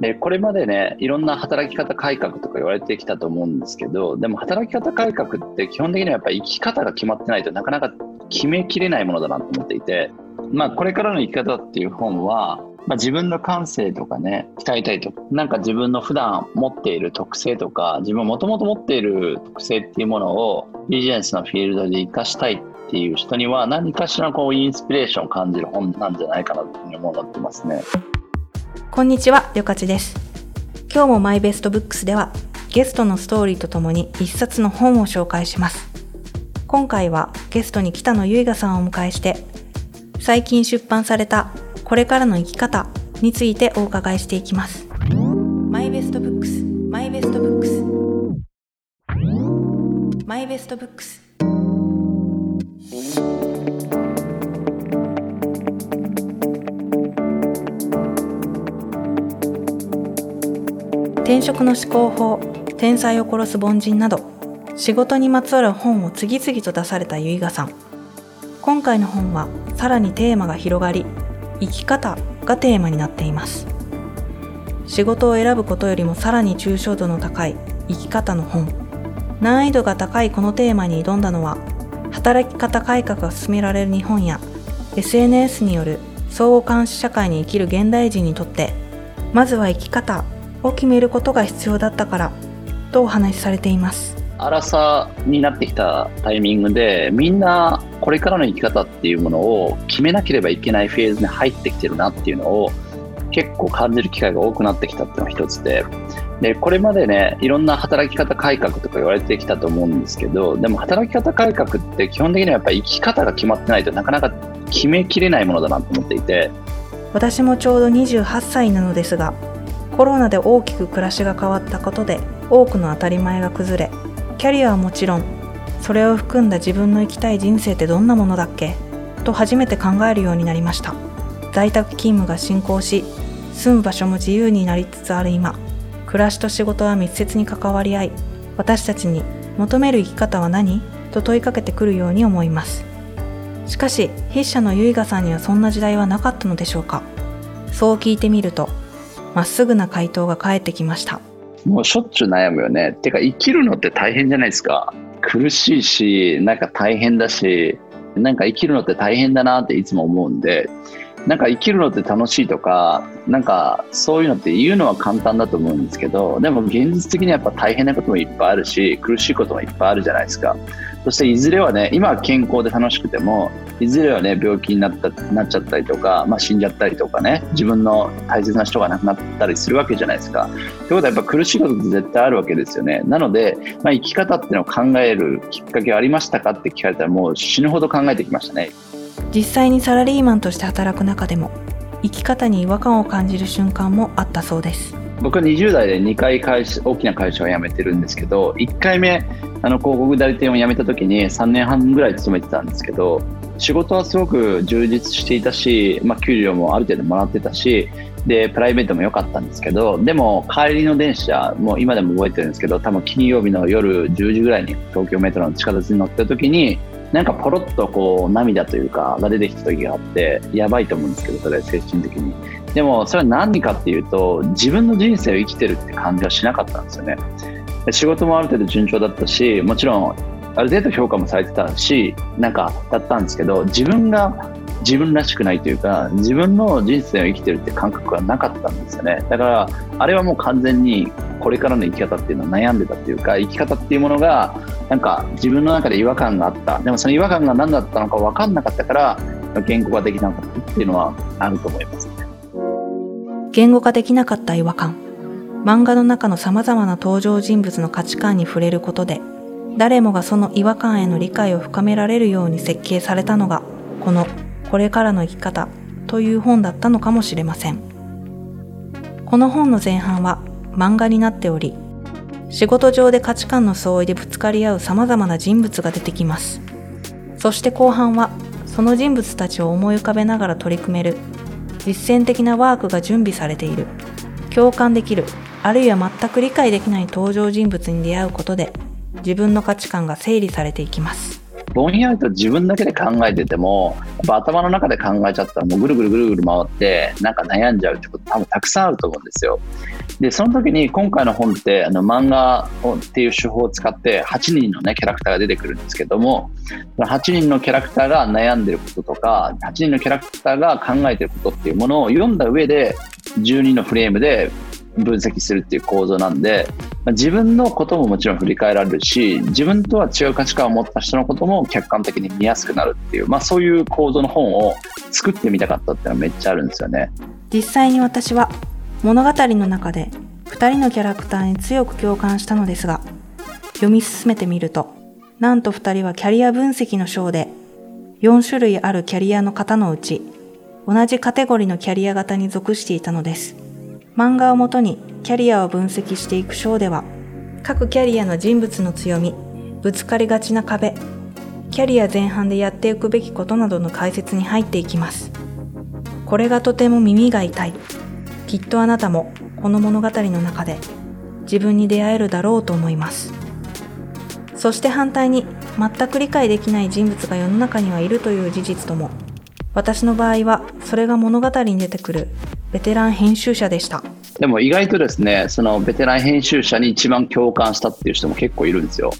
でこれまでねいろんな働き方改革とか言われてきたと思うんですけどでも働き方改革って基本的にはやっぱ生き方が決まってないとなかなか決めきれないものだなと思っていて、まあ、これからの生き方っていう本は、まあ、自分の感性とかね鍛えたいとかなんか自分の普段持っている特性とか自分もともと持っている特性っていうものをビジネスのフィールドで活かしたいっていう人には何かしらこうインスピレーションを感じる本なんじゃないかなというふうに思ってますね。こんにちは、りょかちです。今日もマイベストブックスではゲストのストーリーとともに一冊の本を紹介します。今回はゲストに北野唯我さんをお迎えして、最近出版されたこれからの生き方についてお伺いしていきます。マイベストブックス、マイベストブックス、マイベストブックス。転職の思考法天才を殺す凡人など仕事にまつわる本を次々と出された結賀さん。今回の本はさらにテーマが広がり生き方がテーマになっています。仕事を選ぶことよりもさらに抽象度の高い生き方の本。難易度が高いこのテーマに挑んだのは働き方改革が進められる日本や SNS による相互監視社会に生きる現代人にとってまずは生き方を決めることが必要だったからとお話しされています。荒さになってきたタイミングでみんなこれからの生き方っていうものを決めなければいけないフェーズに入ってきてるなっていうのを結構感じる機会が多くなってきたっていうのが一つででこれまでねいろんな働き方改革とか言われてきたと思うんですけどでも働き方改革って基本的にはやっぱり生き方が決まってないとなかなか決めきれないものだなと思っていて。私もちょうど28歳なのですがコロナで大きく暮らしが変わったことで多くの当たり前が崩れキャリアはもちろんそれを含んだ自分の生きたい人生ってどんなものだっけ？と初めて考えるようになりました。在宅勤務が進行し住む場所も自由になりつつある今暮らしと仕事は密接に関わり合い私たちに求める生き方は何？と問いかけてくるように思います。しかし筆者の結賀さんにはそんな時代はなかったのでしょうか？そう聞いてみるとまっすぐな回答が返ってきました。もうしょっちゅう悩むよね。てか生きるのって大変じゃないですか。苦しいしなんか大変だしなんか生きるのって大変だなっていつも思うんでなんか生きるのって楽しいとかなんかそういうのって言うのは簡単だと思うんですけどでも現実的にはやっぱ大変なこともいっぱいあるし苦しいこともいっぱいあるじゃないですか。そしていずれはね今は健康で楽しくてもいずれはね病気になったなっちゃったりとか、まあ、死んじゃったりとかね自分の大切な人が亡くなったりするわけじゃないですか。ということはやっぱ苦しいことって絶対あるわけですよね。なので、まあ、生き方っていうのを考えるきっかけはありましたかって聞かれたらもう死ぬほど考えてきましたね。実際にサラリーマンとして働く中でも生き方に違和感を感じる瞬間もあったそうです僕は20代で2回会社大きな会社を辞めてるんですけど1回目あの広告代理店を辞めた時に3年半ぐらい勤めてたんですけど仕事はすごく充実していたし、まあ、給料もある程度もらってたしでプライベートも良かったんですけどでも帰りの電車もう今でも覚えてるんですけど多分金曜日の夜10時ぐらいに東京メトロの地下鉄に乗った時になんかポロッとこう涙というかが出てきた時があってやばいと思うんですけどそれ精神的に。でもそれは何かっていうと自分の人生を生きてるって感じはしなかったんですよね。仕事もある程度順調だったしもちろんある程度評価もされてたしなんかだったんですけど自分が自分らしくないというか自分の人生を生きてるって感覚がなかったんですよね。だからあれはもう完全にこれからの生き方っていうのは悩んでたっていうか生き方っていうものがなんか自分の中で違和感があった。でもその違和感が何だったのか分かんなかったから言語化できなかったっていうのはあると思います。言語化できなかった違和感漫画の中の様々な登場人物の価値観に触れることで誰もがその違和感への理解を深められるように設計されたのがこのこれからの生き方という本だったのかもしれません。この本の前半は漫画になっており、仕事上で価値観の相違でぶつかり合う様々な人物が出てきます。そして後半はその人物たちを思い浮かべながら取り組める実践的なワークが準備されている。共感できる。あるいは全く理解できない登場人物に出会うことで自分の価値観が整理されていきます。ぼんやりと自分だけで考えてても、やっぱ頭の中で考えちゃったらもうぐるぐるぐるぐる回って、なんか悩んじゃうってこと多分たくさんあると思うんですよ。で、その時に今回の本って、あの漫画っていう手法を使って8人のね、キャラクターが出てくるんですけども、8人のキャラクターが悩んでることとか、8人のキャラクターが考えてることっていうものを読んだ上で、12のフレームで分析するっていう構造なんで、自分のことももちろん振り返られるし自分とは違う価値観を持った人のことも客観的に見やすくなるっていう、まあ、そういう構造の本を作ってみたかったっていうのはめっちゃあるんですよね。実際に私は物語の中で2人のキャラクターに強く共感したのですが読み進めてみるとなんと2人はキャリア分析の章で4種類あるキャリアの型のうち同じカテゴリーのキャリア型に属していたのです。漫画をもとにキャリアを分析していく章では各キャリアの人物の強みぶつかりがちな壁キャリア前半でやっていくべきことなどの解説に入っていきます。これがとても耳が痛い。きっとあなたもこの物語の中で自分に出会えるだろうと思います。そして反対に全く理解できない人物が世の中にはいるという事実とも私の場合はそれが物語に出てくるベテラン編集者でした。でも意外とですねそのベテラン編集者に一番共感したっていう人も結構いるんですよ。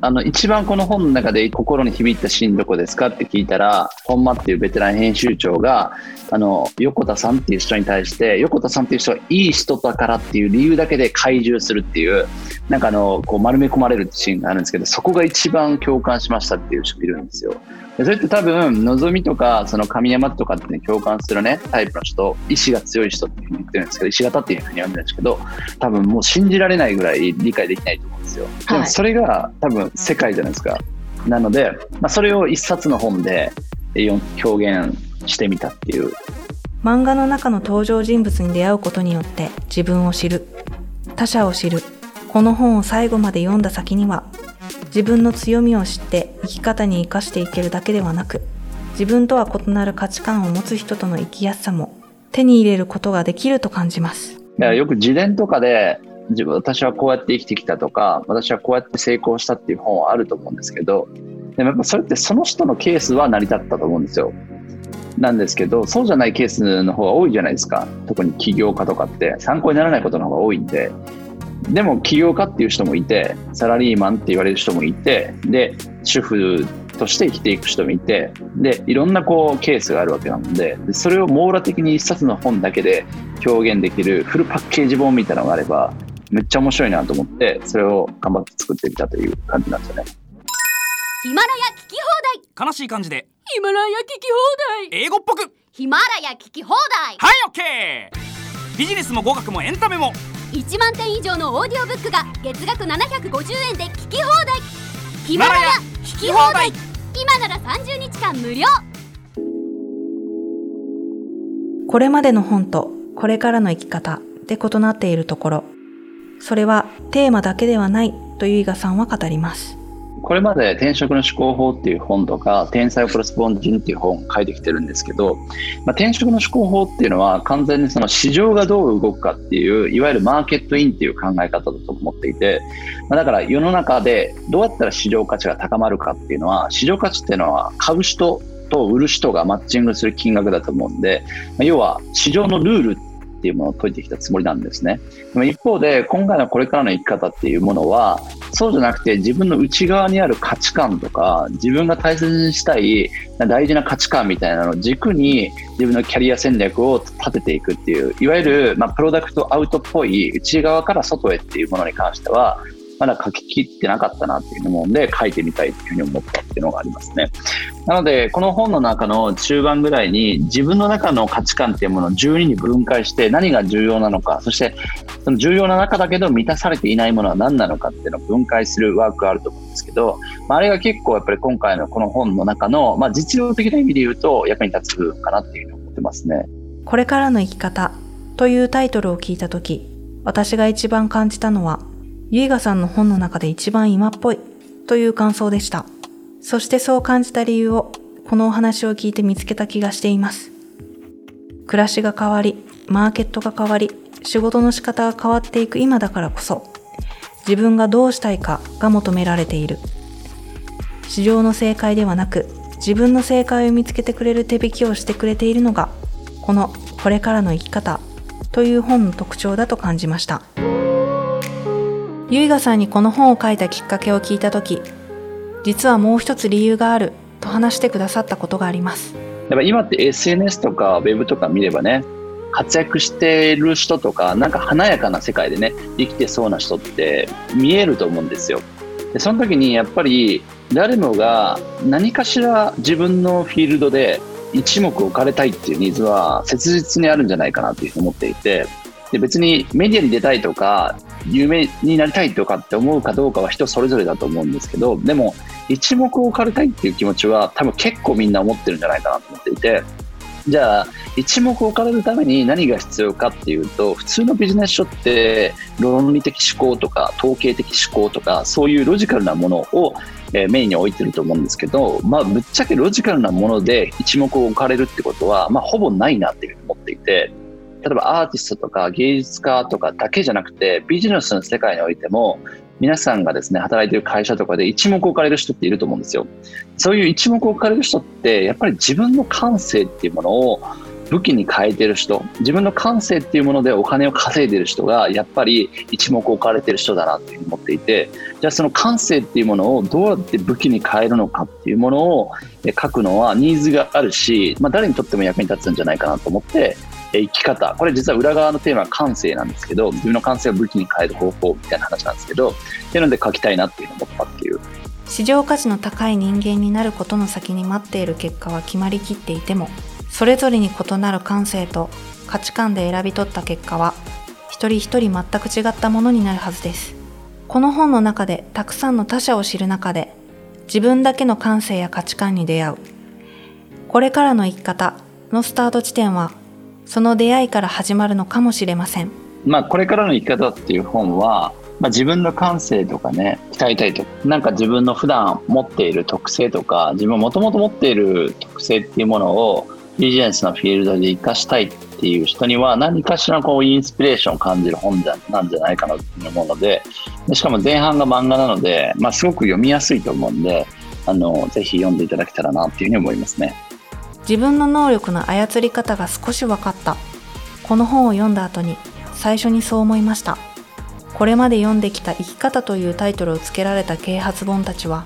あの一番この本の中で心に響いたシーンどこですかって聞いたら本間っていうベテラン編集長があの横田さんっていう人に対して横田さんっていう人はいい人だからっていう理由だけで懐柔するっていうなんかあのこう丸め込まれるシーンがあるんですけどそこが一番共感しましたっていう人もいるんですよ。それって多分、のぞみとか、その神山とかって、ね、共感するね、タイプの人、意志が強い人っていうふうに言ってるんですけど、石型っていうふうに呼んでるんですけど、多分もう信じられないぐらい理解できないと思うんですよ。でもそれが多分世界じゃないですか。なので、まあ、それを一冊の本で表現してみたっていう。漫画の中の登場人物に出会うことによって自分を知る。他者を知る。この本を最後まで読んだ先には自分の強みを知って生き方に生かしていけるだけではなく自分とは異なる価値観を持つ人との生きやすさも手に入れることができると感じます。だからよく自伝とかで自分私はこうやって生きてきたとか私はこうやって成功したっていう本はあると思うんですけどでもやっぱそれってその人のケースは成り立ったと思うんですよ。なんですけどそうじゃないケースの方が多いじゃないですか。特に起業家とかって参考にならないことの方が多いんで。でも起業家っていう人もいてサラリーマンって言われる人もいてで主婦として生きていく人もいてでいろんなこうケースがあるわけなのでそれを網羅的に一冊の本だけで表現できるフルパッケージ本みたいなのがあればめっちゃ面白いなと思ってそれを頑張って作ってみたという感じなんですよね。ヒマラヤ聞き放題。悲しい感じで。ヒマラヤ聞き放題。英語っぽく。ヒマラヤ聞き放題。はいオッケービジネスも語学もエンタメも1万点以上のオーディオブックが月額750円で聞き放題。ヒマラヤ聞き放題。今なら30日間無料これまでの本とこれからの生き方で異なっているところ。それはテーマだけではないという伊賀さんは語りますこれまで転職の思考法っていう本とか、天才プロスポンジンっていう本を書いてきてるんですけど、まあ、転職の思考法っていうのは完全にその市場がどう動くかっていう、いわゆるマーケットインっていう考え方だと思っていて、まあ、だから世の中でどうやったら市場価値が高まるかっていうのは、市場価値っていうのは買う人と売る人がマッチングする金額だと思うんで、ま、要は市場のルールっていうものを解いてきたつもりなんですね。でも一方で、今回のこれからの生き方っていうものは、そうじゃなくて自分の内側にある価値観とか、自分が大切にしたい大事な価値観みたいなのを軸に自分のキャリア戦略を立てていくっていう、いわゆる、ま、プロダクトアウトっぽい内側から外へっていうものに関しては、まだ書き切ってなかったなっていう思うんで、書いてみたいっていうふうに思ったっていうのがありますね。なので、この本の中の中盤ぐらいに、自分の中の価値観っていうものを12に分解して、何が重要なのか、そして、その重要な中だけど満たされていないものは何なのかっていうのを分解するワークがあると思うんですけど、まあ、あれが結構やっぱり今回のこの本の中の、まあ、実用的な意味で言うと役に立つかなっていうふうに思ってますね。これからの生き方というタイトルを聞いたとき、私が一番感じたのは、ゆいがさんの本の中で一番今っぽいという感想でした。そしてそう感じた理由をこのお話を聞いて見つけた気がしています。暮らしが変わり、マーケットが変わり、仕事の仕方が変わっていく今だからこそ、自分がどうしたいかが求められている。市場の正解ではなく自分の正解を見つけてくれる手引きをしてくれているのがこの「これからの生き方」という本の特徴だと感じましたゆいがさんにこの本を書いたきっかけを聞いた時実はもう一つ理由があると話してくださったことがあります。やっぱ今って SNS とか Web とか見ればね活躍してる人とかなんか華やかな世界でね生きてそうな人って見えると思うんですよ。でその時にやっぱり誰もが何かしら自分のフィールドで一目置かれたいっていうニーズは切実にあるんじゃないかなというふうに思っていてで別にメディアに出たいとか有名になりたいとかって思うかどうかは人それぞれだと思うんですけどでも一目置かれたいっていう気持ちは多分結構みんな思ってるんじゃないかなと思っていて。じゃあ一目置かれるために何が必要かっていうと普通のビジネス書って論理的思考とか統計的思考とかそういうロジカルなものをえメインに置いてると思うんですけど、まあ、ぶっちゃけロジカルなもので一目置かれるってことは、まあ、ほぼないなっていうふうに思っていて、例えばアーティストとか芸術家とかだけじゃなくて、ビジネスの世界においても、皆さんがですね、働いてる会社とかで一目置かれる人っていると思うんですよ。そういう一目置かれる人って、やっぱり自分の感性っていうものを武器に変えてる人、自分の感性っていうものでお金を稼いでる人が、やっぱり一目置かれてる人だなっていうふうに思っていて、じゃあその感性っていうものをどうやって武器に変えるのかっていうものを書くのはニーズがあるし、まあ、誰にとっても役に立つんじゃないかなと思って、生き方。これ実は裏側のテーマは感性なんですけど、自分の感性を武器に変える方法みたいな話なんですけど、っていうので書きたいなっていうのを思ったっていう。市場価値の高い人間になることの先に待っている結果は決まりきっていても、それぞれに異なる感性と価値観で選び取った結果は、一人一人全く違ったものになるはずです。この本の中でたくさんの他者を知る中で、自分だけの感性や価値観に出会う。これからの生き方のスタート地点はその出会いから始まるのかもしれません。まあ、これからの生き方っていう本は、まあ、自分の感性とかね、鍛えたいとなんか自分の普段持っている特性とか、自分もともと持っている特性っていうものをビジネスのフィールドで活かしたいっていう人には何かしらこうインスピレーションを感じる本なんじゃないかなと思うの、でしかも前半が漫画なので、まあ、すごく読みやすいと思うんで、あの、ぜひ読んでいただけたらなっていうふうに思いますね。自分の能力の操り方が少し分かった。この本を読んだ後に最初にそう思いました。これまで読んできた生き方というタイトルを付けられた啓発本たちは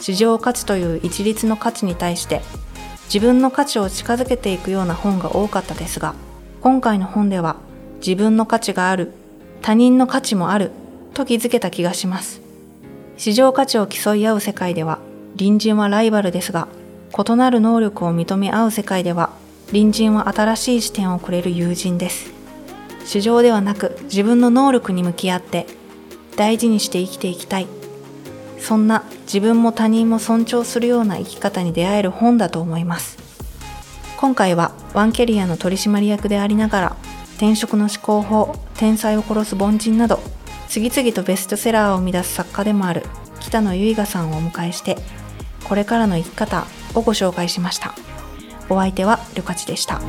市場価値という一律の価値に対して自分の価値を近づけていくような本が多かったですが今回の本では自分の価値がある他人の価値もあると気づけた気がします。市場価値を競い合う世界では隣人はライバルですが異なる能力を認め合う世界では隣人は新しい視点をくれる友人です。市場ではなく自分の能力に向き合って大事にして生きていきたい。そんな自分も他人も尊重するような生き方に出会える本だと思います。今回はワンキャリアの取締役でありながら転職の思考法天才を殺す凡人など次々とベストセラーを生み出す作家でもある北野由香さんをお迎えしてこれからの生き方をご紹介しましたお相手はルカチでした。